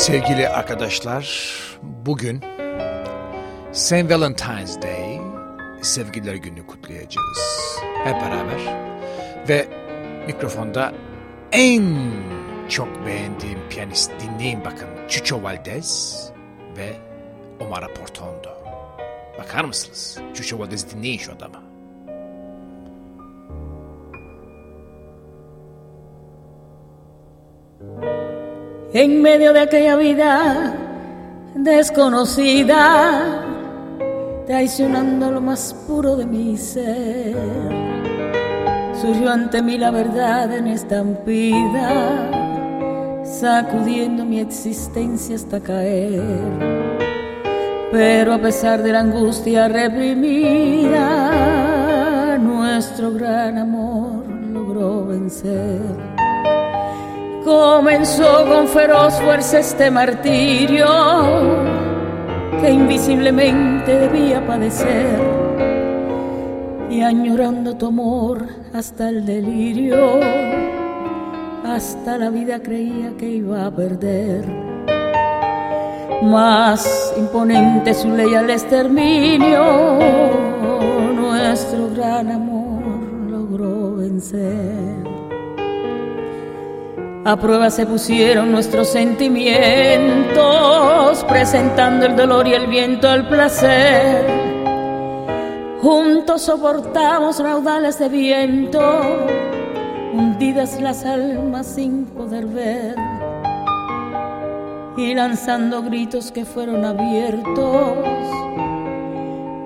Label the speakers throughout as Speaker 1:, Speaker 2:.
Speaker 1: Sevgili arkadaşlar, bugün St. Valentine's Day, Sevgililer Günü kutlayacağız. Hep beraber. Ve mikrofonda en çok beğendiğim piyanist dinleyin bakın. Chucho Valdez ve Omar Portondo. Bakar mısınız? Chucho Valdez dinleyin şu adamı.
Speaker 2: En medio de aquella vida desconocida, traicionando lo más puro de mi ser, surgió ante mí la verdad en estampida, sacudiendo mi existencia hasta caer. Pero a pesar de la angustia reprimida, nuestro gran amor logró vencer Comenzó con feroz fuerza este martirio que invisiblemente debía padecer y añorando tu amor hasta el delirio, hasta la vida creía que iba a perder. Más imponente su ley al exterminio, nuestro gran amor logró vencer. A prueba se pusieron nuestros sentimientos, presentando el dolor y el viento al placer. Juntos soportamos raudales de viento, hundidas las almas sin poder ver, y lanzando gritos que fueron abiertos,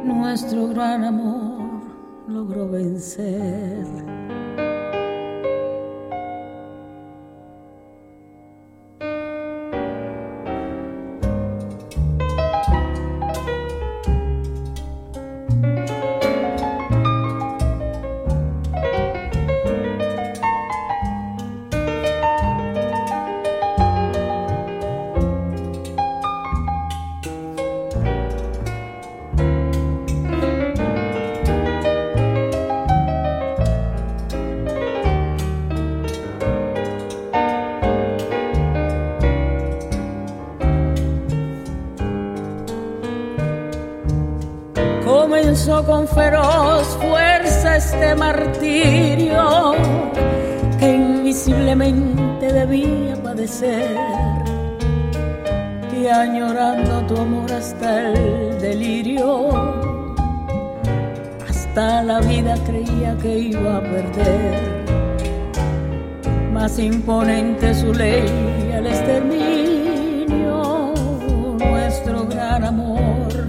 Speaker 2: nuestro gran amor logró vencer. Martirio que invisiblemente debía padecer. Y añorando tu amor hasta el delirio hasta la vida creía que iba a perder. Más imponente su ley al exterminio nuestro gran amor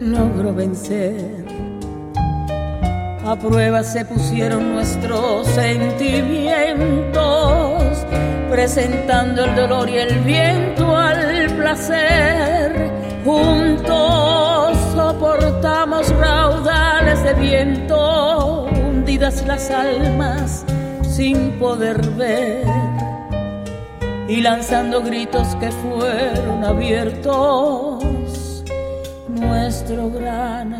Speaker 2: logró vencer a prueba se pusieron nuestros sentimientos, presentando el dolor y el viento al placer. Juntos soportamos raudales de viento, hundidas las almas sin poder ver y lanzando gritos que fueron abiertos. Nuestro gran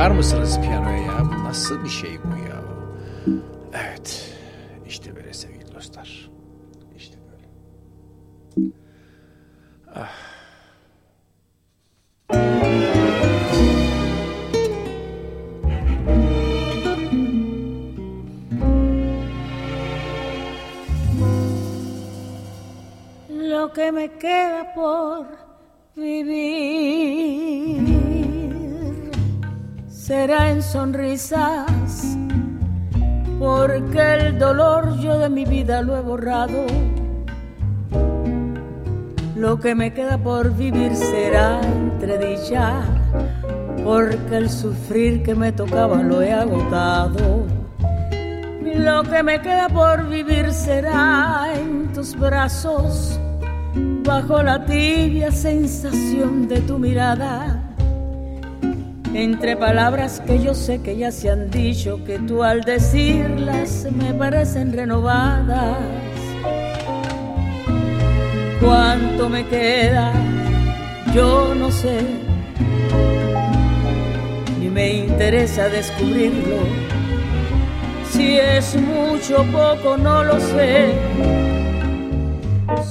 Speaker 1: Bakar mısınız piyanoya ya? Bu nasıl bir şey bu ya? Evet. İşte böyle sevgili dostlar. İşte böyle. Ah.
Speaker 2: que me queda por vivir será en sonrisas, porque el dolor yo de mi vida lo he borrado. Lo que me queda por vivir será entre dicha, porque el sufrir que me tocaba lo he agotado. Lo que me queda por vivir será en tus brazos bajo la tibia sensación de tu mirada. Entre palabras que yo sé que ya se han dicho, que tú al decirlas me parecen renovadas. ¿Cuánto me queda yo no sé, ni me interesa descubrirlo. Si es mucho o poco, no lo sé.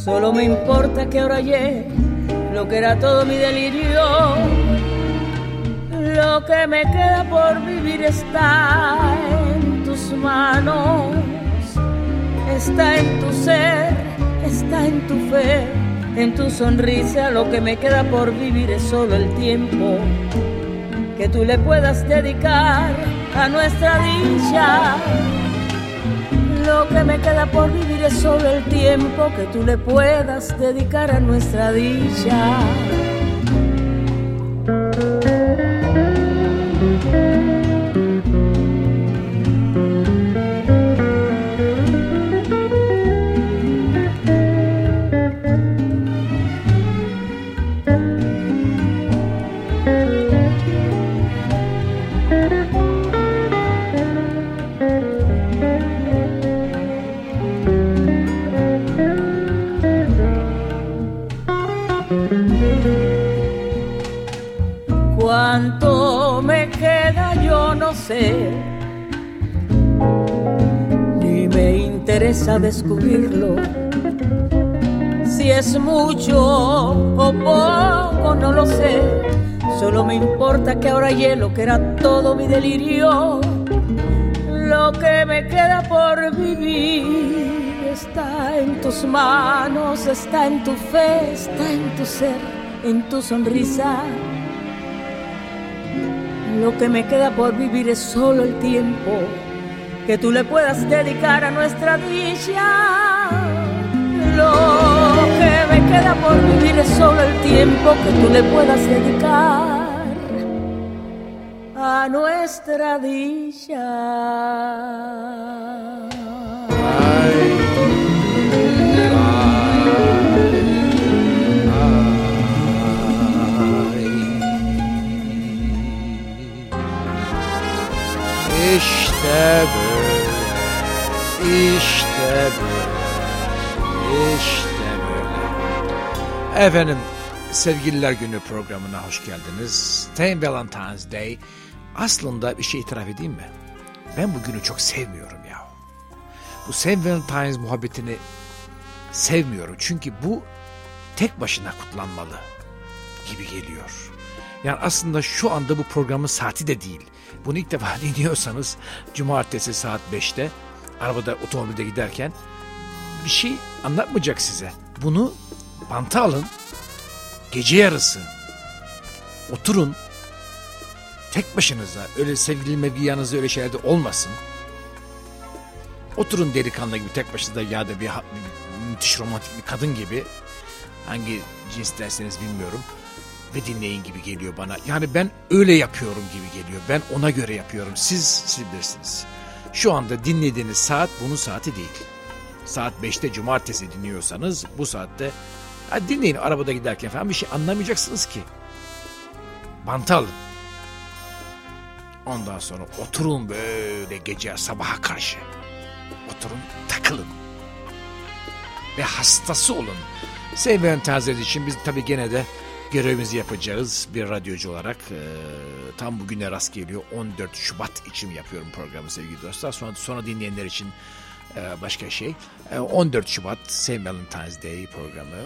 Speaker 2: Solo me importa que ahora ayer lo que era todo mi delirio. Lo que me queda por vivir está en tus manos, está en tu ser, está en tu fe en tu sonrisa lo que me queda por vivir es solo el tiempo que tú le puedas dedicar a nuestra dicha. Lo que me queda por vivir es solo el tiempo que tú le puedas dedicar a nuestra dicha. Ni me interesa descubrirlo. Si es mucho o poco, no lo sé. Solo me importa que ahora hielo, que era todo mi delirio. Lo que me queda por vivir está en tus manos, está en tu fe, está en tu ser, en tu sonrisa lo que me queda por vivir es solo el tiempo que tú le puedas dedicar a nuestra dicha. Lo que me queda por vivir es solo el tiempo que tú le puedas dedicar a nuestra dicha.
Speaker 1: İşte böyle, işte böyle, işte böyle. Efendim, Sevgililer Günü programına hoş geldiniz. St. Valentine's Day. Aslında bir şey itiraf edeyim mi? Ben bu günü çok sevmiyorum ya. Bu St. Valentine's muhabbetini sevmiyorum. Çünkü bu tek başına kutlanmalı gibi geliyor. Yani aslında şu anda bu programın saati de değil. Bunu ilk defa dinliyorsanız cumartesi saat 5'te arabada otomobilde giderken bir şey anlatmayacak size. Bunu banta alın. Gece yarısı. Oturun. Tek başınıza öyle sevgili mevgi yanınızda öyle şeylerde olmasın. Oturun delikanlı gibi tek başınıza ya da bir, bir müthiş romantik bir kadın gibi hangi cins derseniz bilmiyorum ve dinleyin gibi geliyor bana. Yani ben öyle yapıyorum gibi geliyor. Ben ona göre yapıyorum. Siz, siz bilirsiniz. Şu anda dinlediğiniz saat bunun saati değil. Saat 5'te cumartesi dinliyorsanız bu saatte hadi dinleyin arabada giderken falan bir şey anlamayacaksınız ki. Bantı alın. Ondan sonra oturun böyle gece sabaha karşı. Oturun takılın. Ve hastası olun. Sevmeyen tazeler için biz tabii gene de görevimizi yapacağız bir radyocu olarak. E, tam bugüne rast geliyor. 14 Şubat için yapıyorum programı sevgili dostlar. Sonra, sonra dinleyenler için e, başka şey. E, 14 Şubat St. Valentine's Day programı.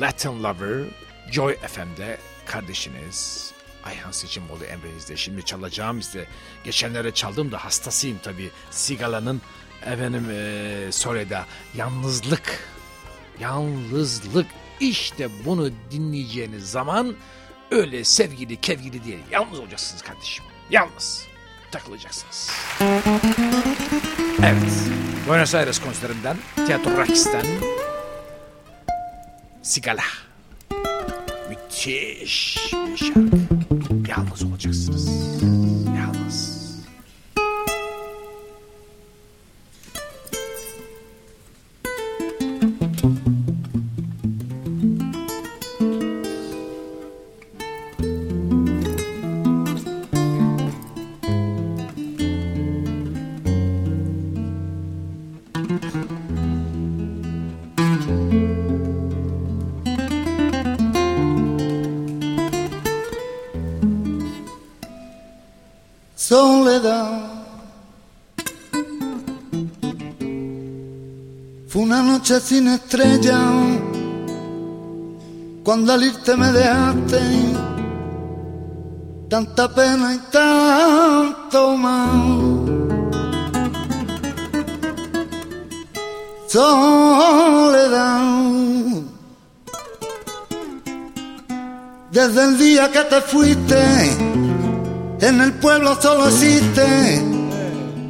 Speaker 1: Latin Lover Joy FM'de kardeşiniz Ayhan Seçimoğlu emrinizde. Şimdi çalacağım işte. Geçenlere çaldım da hastasıyım tabii. Sigala'nın efendim e, Sole'da yalnızlık yalnızlık işte bunu dinleyeceğiniz zaman öyle sevgili kevgili değil. Yalnız olacaksınız kardeşim. Yalnız. Takılacaksınız. Evet. Buenos Aires konserinden, Teatro Rax'ten Sigala. Müthiş bir şarkı. Yalnız olacaksınız.
Speaker 3: Sin estrella cuando al irte me dejaste tanta pena y tanto mal. Soledad. Desde el día que te fuiste, en el pueblo solo existe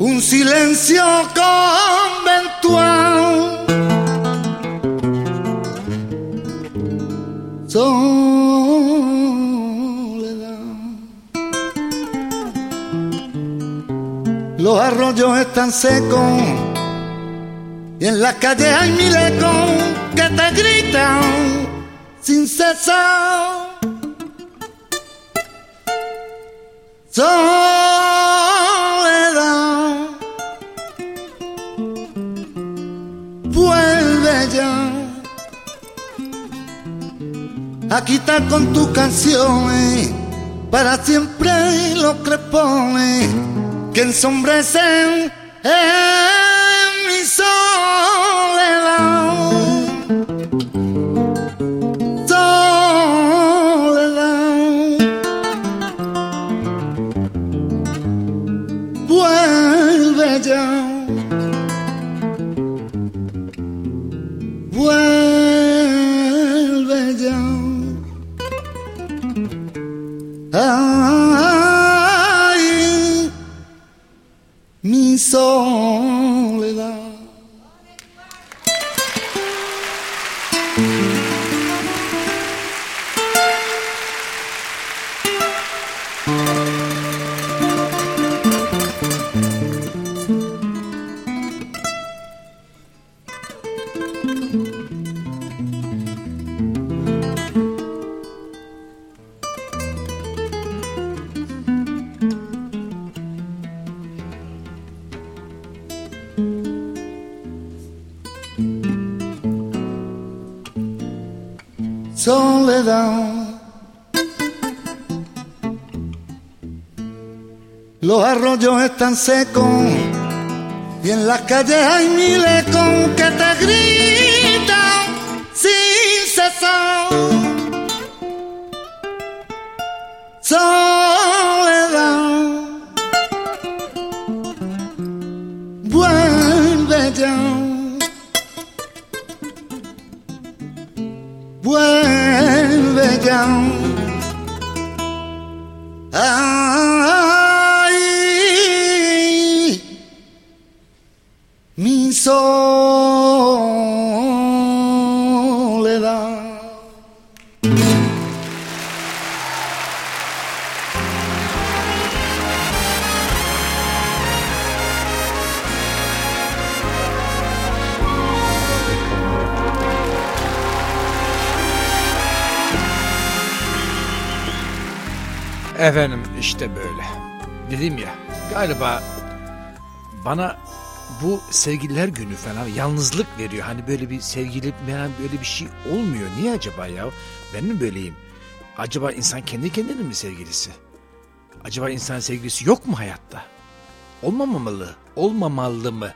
Speaker 3: un silencio conventual. Soledad. Los arroyos están secos y en las calles hay mil ecos que te gritan sin cesar. A quitar con tus canciones para siempre los crepones que ensombrecen en mi soledad. song. Los arroyos están secos y en las calles hay miles con que te gritan sin cesar. Soledad, vuelve ya. Ah,
Speaker 1: Dedim ya galiba bana bu sevgililer günü falan yalnızlık veriyor. Hani böyle bir sevgili falan böyle bir şey olmuyor. Niye acaba ya? Ben mi böyleyim? Acaba insan kendi kendine mi sevgilisi? Acaba insan sevgilisi yok mu hayatta? Olmamalı, olmamalı mı?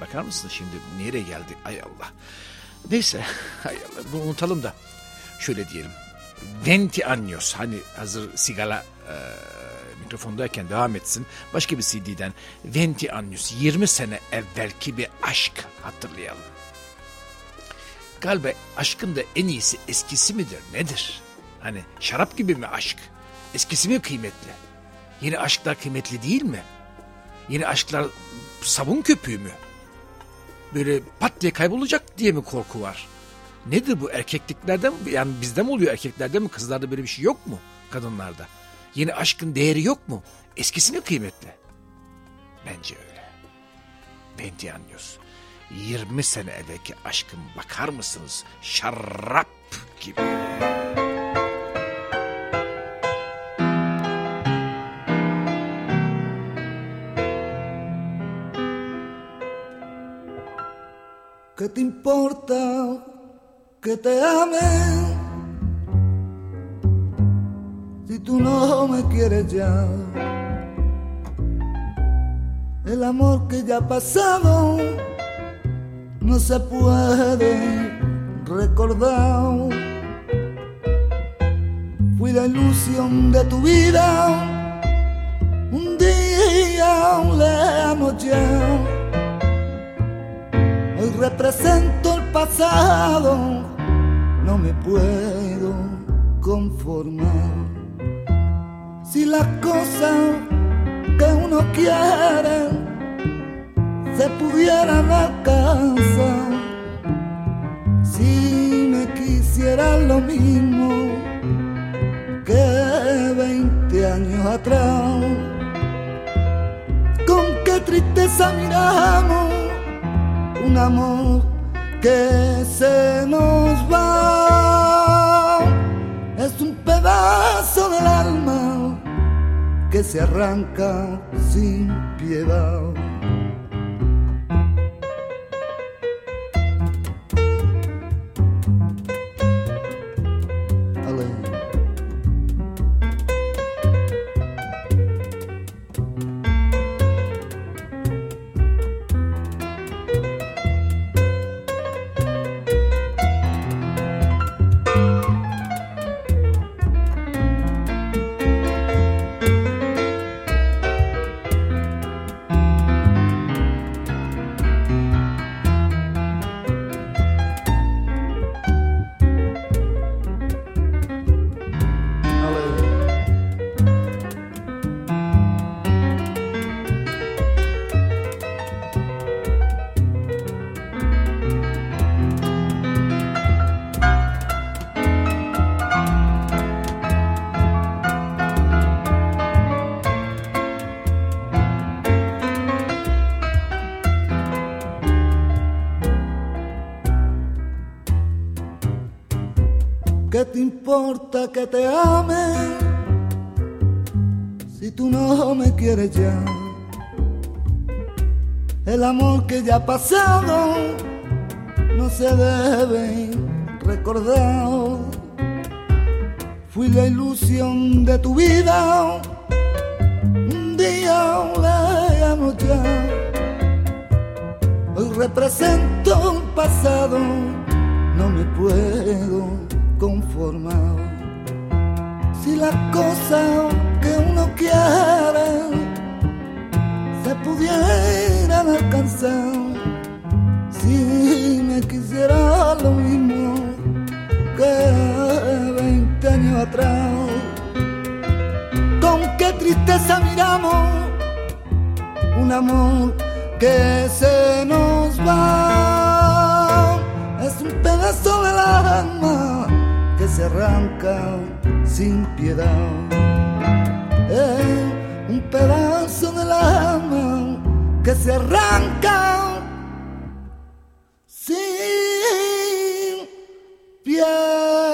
Speaker 1: Bakar mısın şimdi nereye geldik? Ay Allah. Neyse, hay Allah bunu unutalım da. Şöyle diyelim. Venti años hani hazır sigara e, mikrofondayken devam etsin. Başka bir CD'den Venti Annus 20 sene evvelki bir aşk hatırlayalım. Galiba aşkın da en iyisi eskisi midir nedir? Hani şarap gibi mi aşk? Eskisi mi kıymetli? Yeni aşklar kıymetli değil mi? Yeni aşklar sabun köpüğü mü? Böyle pat diye kaybolacak diye mi korku var? Nedir bu erkekliklerde mi? Yani bizde mi oluyor erkeklerde mi? Kızlarda böyle bir şey yok mu? Kadınlarda. Yeni aşkın değeri yok mu? Eskisi kıymetli? Bence öyle. Ventianyos. 20 sene evvelki aşkın bakar mısınız? Şarap gibi.
Speaker 3: ¿Qué te importa que te ame? Tú no me quieres ya. El amor que ya ha pasado no se puede recordar. Fui la ilusión de tu vida, un día lejano ya. Hoy represento el pasado, no me puedo conformar. Si las cosas que uno quiere se pudieran alcanzar, si me quisiera lo mismo que 20 años atrás, con qué tristeza miramos un amor que se nos va, es un pedazo del alma que se arranca sin piedad. Que te ame si tú no me quieres ya? El amor que ya ha pasado no se debe recordar. Fui la ilusión de tu vida, un día lejano ya. Hoy represento un pasado, no me puedo conformar si las cosas que uno quiere se pudieran alcanzar, si me quisiera lo mismo que 20 años atrás, con qué tristeza miramos un amor que se nos va, es un pedazo del alma que se arranca sin piedad. Es un pedazo del alma que se arranca sin piedad.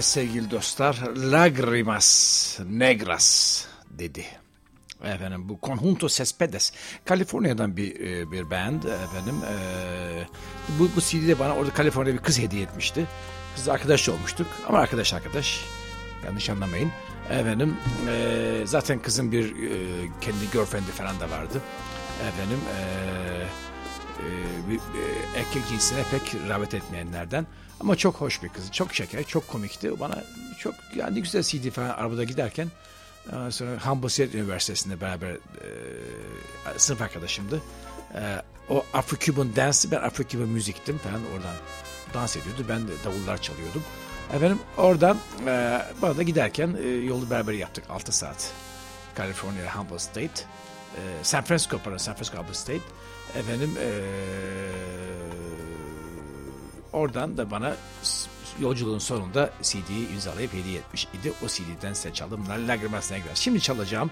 Speaker 1: Sevgili dostlar, Lagrimas Negras dedi. Efendim bu Conjunto Cespedes, Kaliforniya'dan bir e, bir band efendim. E, bu bu CD'de bana orada Kaliforniya bir kız hediye etmişti. Kızla arkadaş olmuştuk ama arkadaş arkadaş. Yanlış anlamayın. Efendim e, zaten kızın bir e, kendi girlfriend'i falan da vardı. Efendim e, e, bir, e, erkek cinsine pek rağbet etmeyenlerden. Ama çok hoş bir kız. Çok şeker, çok komikti. Bana çok yani güzel CD falan arabada giderken e, sonra Humboldt Üniversitesi'nde beraber e, sınıf arkadaşımdı. E, o Afro-Cuban dance'ı ben Afro-Cuban müziktim falan oradan dans ediyordu. Ben de davullar çalıyordum. Efendim oradan e, bana da giderken e, yolu beraber yaptık 6 saat. California Humboldt State. E, San Francisco pardon San Francisco Humboldt State. Efendim e, oradan da bana yolculuğun sonunda CD'yi imzalayıp hediye etmiş idi. O CD'den size çaldım. Lagrimas Negras. Şimdi çalacağım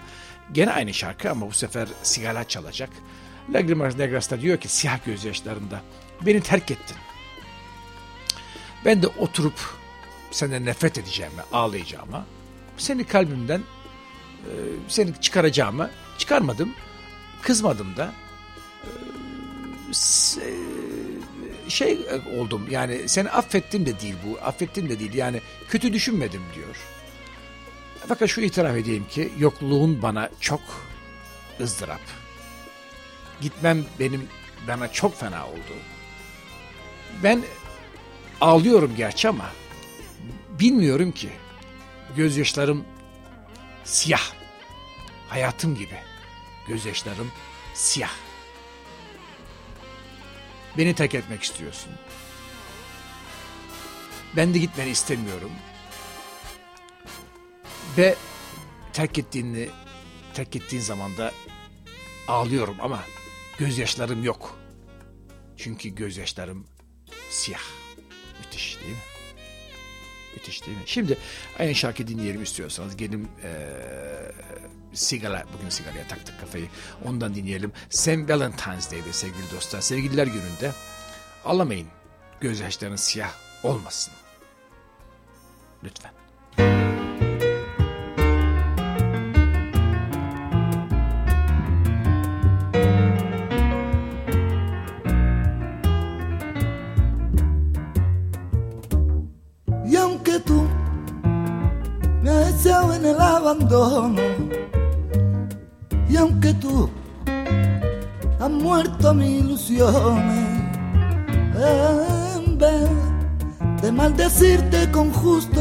Speaker 1: gene aynı şarkı ama bu sefer sigara çalacak. Lagrimas Negras'ta diyor ki siyah gözyaşlarında beni terk ettin. Ben de oturup senden nefret edeceğime, ağlayacağıma, seni kalbimden e, seni çıkaracağıma çıkarmadım, kızmadım da e, şey oldum yani seni affettim de değil bu affettim de değil yani kötü düşünmedim diyor. Fakat şu itiraf edeyim ki yokluğun bana çok ızdırap. Gitmem benim bana çok fena oldu. Ben ağlıyorum gerçi ama bilmiyorum ki gözyaşlarım siyah. Hayatım gibi gözyaşlarım siyah. Beni terk etmek istiyorsun. Ben de gitmeni istemiyorum. Ve terk ettiğini terk ettiğin zaman da ağlıyorum ama gözyaşlarım yok. Çünkü gözyaşlarım siyah. Müthiş değil mi? Müthiş değil mi? Şimdi aynı şarkı dinleyelim istiyorsanız. Gelin ee, sigara, bugün sigaraya taktık kafayı. Ondan dinleyelim. St. Valentine's Day'de sevgili dostlar. Sevgililer gününde alamayın. Gözyaşlarınız siyah olmasın. Lütfen.
Speaker 3: Y justo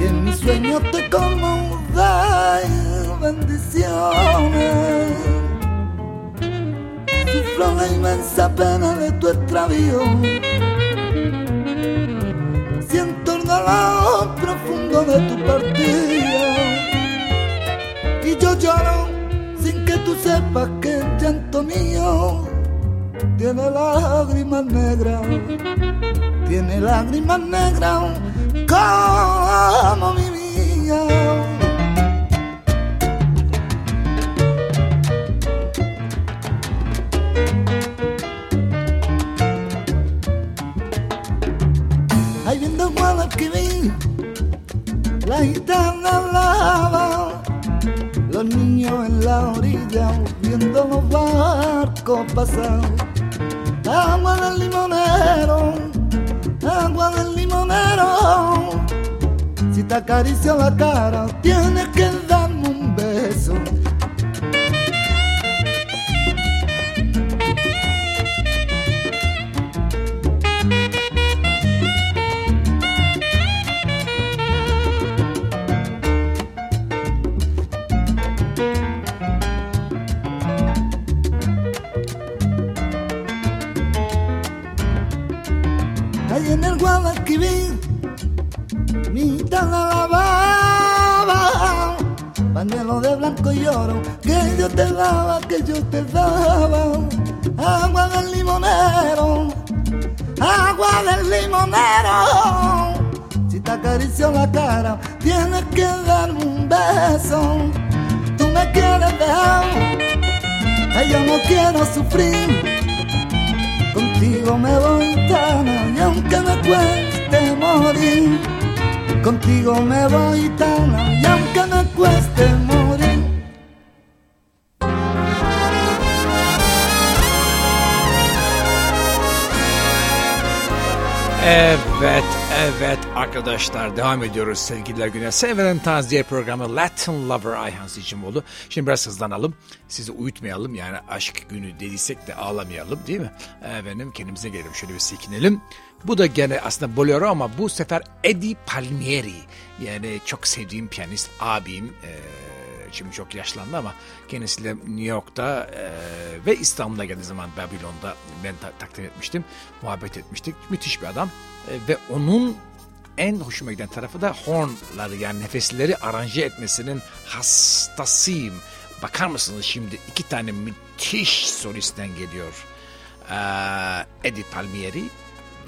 Speaker 3: y en mis sueños te colmo de bendiciones. Sufro la inmensa pena de tu extravío siento el dolor profundo de tu partida. Y yo lloro sin que tú sepas que el llanto mío tiene lágrimas negras, tiene lágrimas negras como mi vida. la gitana lava, los niños en la orilla viendo los barcos pasar. Agua del limonero, agua del limonero. Si te acaricio la cara, tienes que que yo te daba, que yo te daba. Agua del limonero, agua del limonero. Si te acaricio la cara, tienes que darme un beso. Tú me quieres dejar, yo no quiero sufrir. Contigo me voy tan y aunque me cueste morir. Contigo me voy tan y aunque me cueste morir.
Speaker 1: Evet, evet arkadaşlar devam ediyoruz sevgililer güne. Sevilen Taziye programı Latin Lover Ayhan Seçimoğlu. Şimdi biraz hızlanalım. Sizi uyutmayalım yani aşk günü dediysek de ağlamayalım değil mi? Efendim kendimize gelelim şöyle bir sekinelim. Bu da gene aslında bolero ama bu sefer Eddie Palmieri. Yani çok sevdiğim piyanist abim. Ee, şimdi çok yaşlandı ama kendisiyle New York'ta e, ve İstanbul'a geldiği zaman Babylon'da ben ta- takdim etmiştim. Muhabbet etmiştik. Müthiş bir adam. E, ve onun en hoşuma giden tarafı da hornları yani nefesleri aranje etmesinin hastasıyım. Bakar mısınız şimdi iki tane müthiş solistten geliyor. Ee, Eddie Palmieri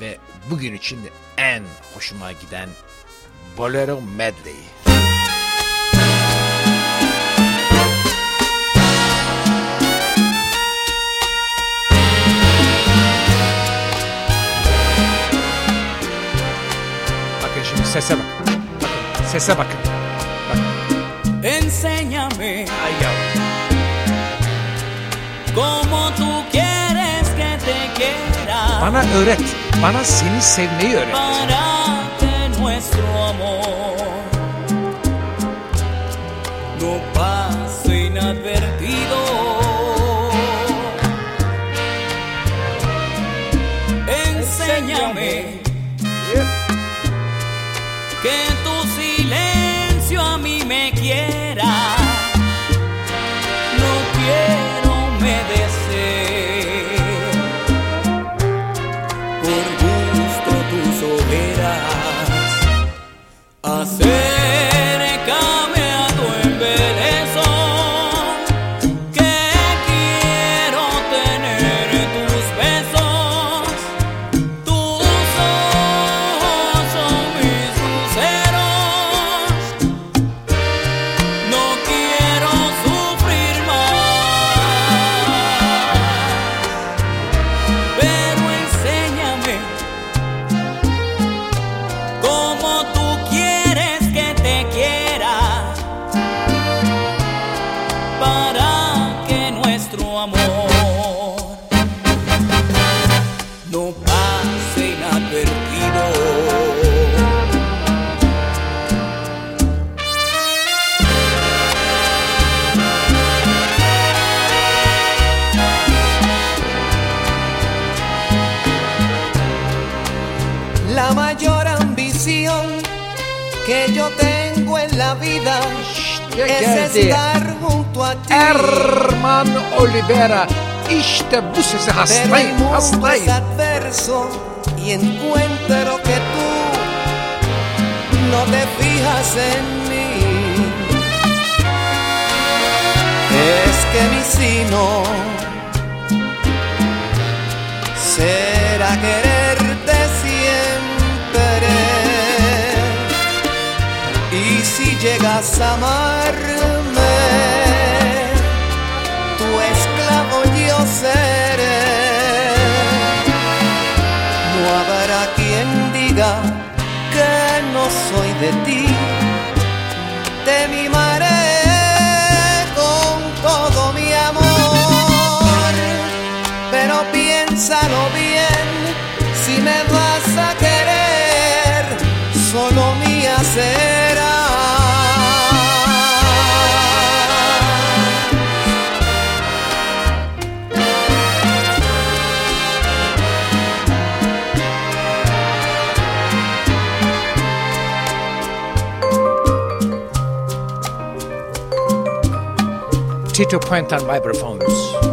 Speaker 1: ve bugün için en hoşuma giden Bolero Medley. Sese bak. Bakın. Sese bakın. Bak.
Speaker 4: Enséñame.
Speaker 1: Ay yavrum.
Speaker 4: Como tú quieres que te quiera.
Speaker 1: Bana öğret. Bana seni sevmeyi öğret.
Speaker 4: La mayor ambición que
Speaker 5: yo tengo en la vida es estar junto a ti.
Speaker 1: Herman Olivera, işte bu sesi hastayım
Speaker 5: esfuerzo y encuentro que tú no te fijas en mí. Es que mi sino será quererte siempre. Y si llegas a amarme, de ti, de mi mano.
Speaker 1: Tito Puente on vibraphones.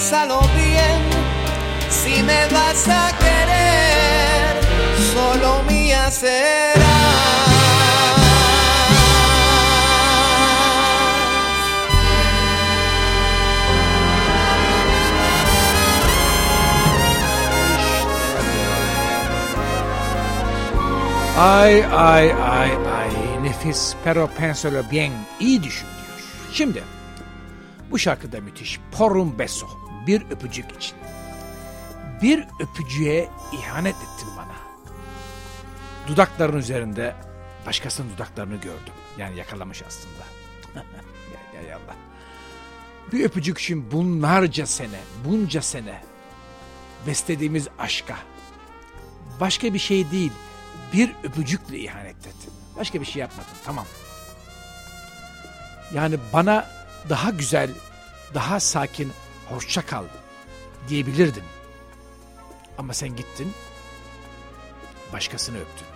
Speaker 4: piénsalo bien,
Speaker 5: si
Speaker 6: me
Speaker 5: vas a querer, solo mía será.
Speaker 1: Ay ay ay ay nefis pero pensalo bien iyi düşün diyor. Şimdi bu şarkıda müthiş. Porum Beso bir öpücük için. Bir öpücüğe ihanet ettin bana. Dudakların üzerinde başkasının dudaklarını gördüm. Yani yakalamış aslında. ya, ya Allah. Bir öpücük için bunlarca sene, bunca sene beslediğimiz aşka. Başka bir şey değil, bir öpücükle ihanet ettin. Başka bir şey yapmadın, tamam. Yani bana daha güzel, daha sakin, hoşça kal diyebilirdin. Ama sen gittin, başkasını öptün.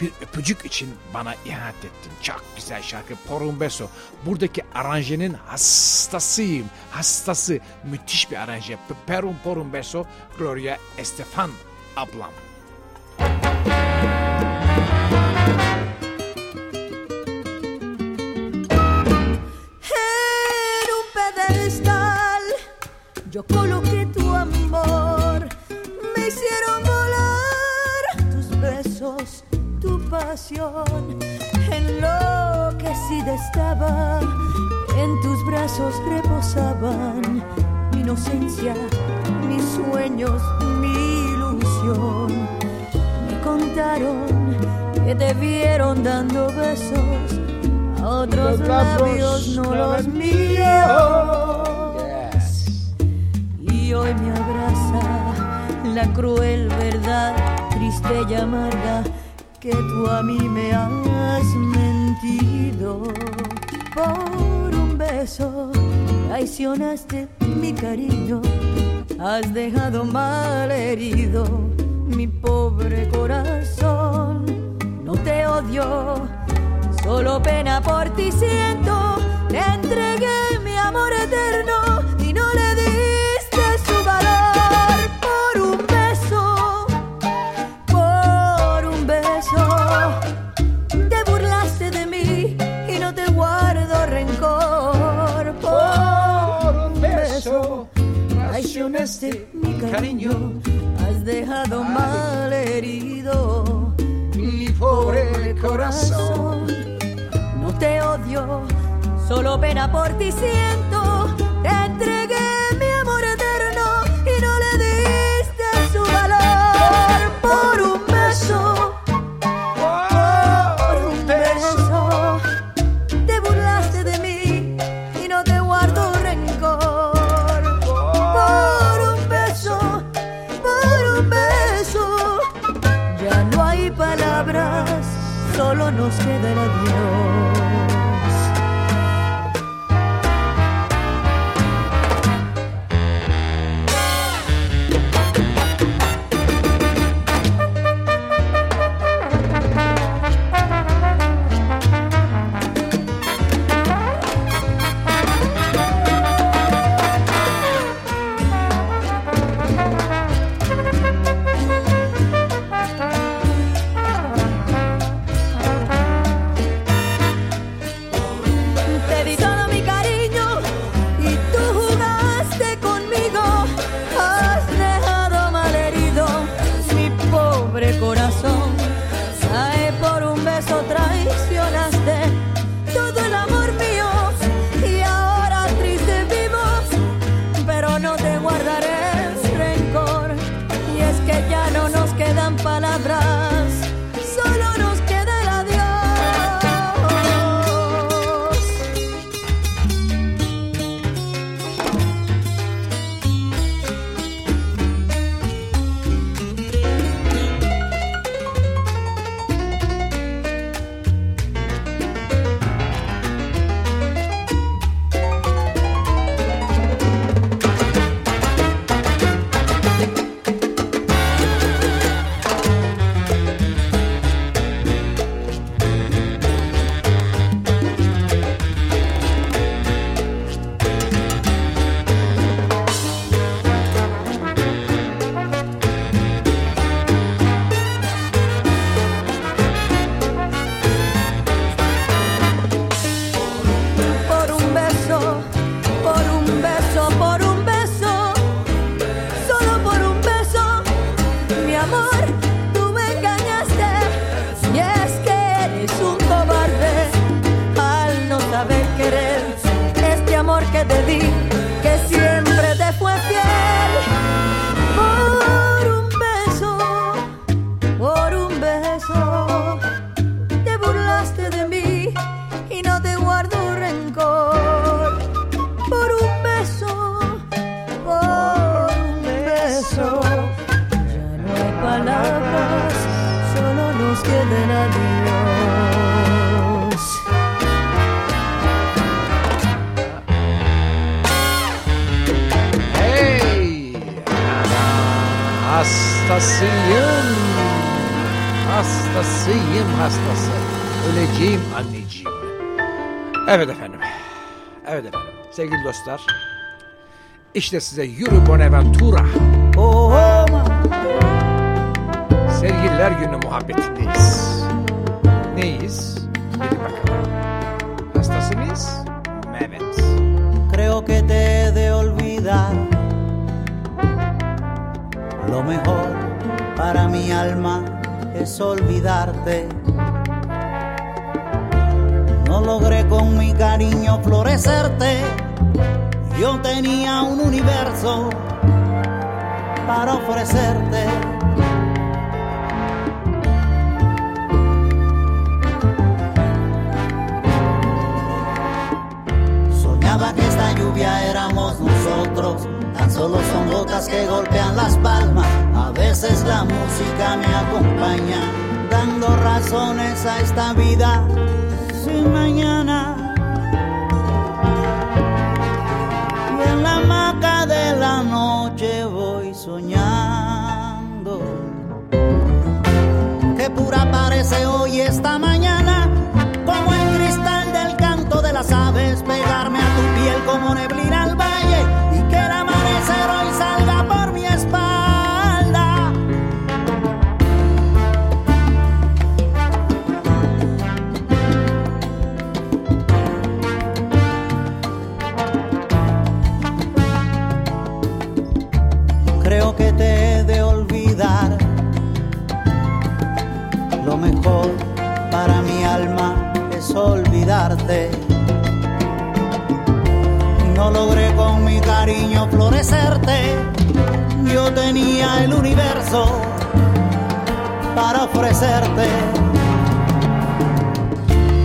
Speaker 1: Bir öpücük için bana ihanet ettin. Çok güzel şarkı Por Beso. Buradaki aranjenin hastasıyım. Hastası. Müthiş bir aranje. Perum Por Beso. Gloria Estefan ablam.
Speaker 7: Yo coloqué tu amor, me hicieron volar tus besos, tu pasión, enloquecida estaba, en tus brazos reposaban mi inocencia, mis sueños, mi ilusión. Me contaron que te vieron dando besos a otros labios, no los míos. Hoy me abraza la cruel verdad, triste y amarga, que tú a mí me has mentido. Por un beso traicionaste mi cariño, has dejado mal herido mi pobre corazón. No te odio, solo pena por ti siento. Te entregué mi amor eterno cariño, has dejado mal herido mi pobre corazón. No te odio, solo pena por ti siento. Te entregué
Speaker 1: dostlar. İşte size Yürü Bonaventura.
Speaker 7: Oh,
Speaker 1: Sevgililer günü muhabbetindeyiz. Neyiz? Bilin bakalım. Hastası mıyız? Mehmet.
Speaker 8: creo que te de olvidar. Lo mejor para mi alma es olvidarte. No logré con mi cariño florecerte. Yo tenía un universo para ofrecerte. Soñaba que esta lluvia éramos nosotros, tan solo son gotas que golpean las palmas. A veces la música me acompaña, dando razones a esta vida sin mañana. De la noche voy soñando. Que pura parece hoy esta mañana, como el cristal del canto de las aves, pegarme a tu piel como neblina No logré con mi cariño florecerte. Yo tenía el universo para ofrecerte.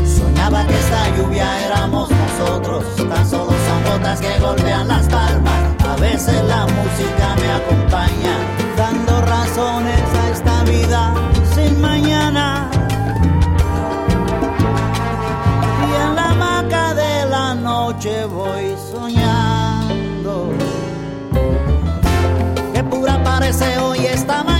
Speaker 8: Soñaba que esta lluvia éramos nosotros, tan solo son gotas que golpean las palmas. A veces la música me acompaña, dando razones a esta vida sin mañana. Noche voy soñando. Que pura parece hoy esta mañana,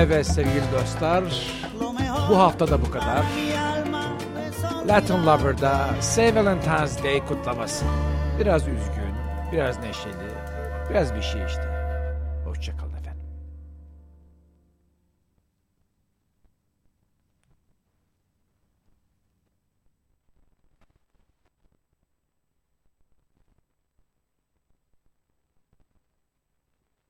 Speaker 1: Evet sevgili dostlar. Bu hafta da bu kadar. Latin Lover'da Say Valentine's Day kutlaması. Biraz üzgün, biraz neşeli, biraz bir şey işte.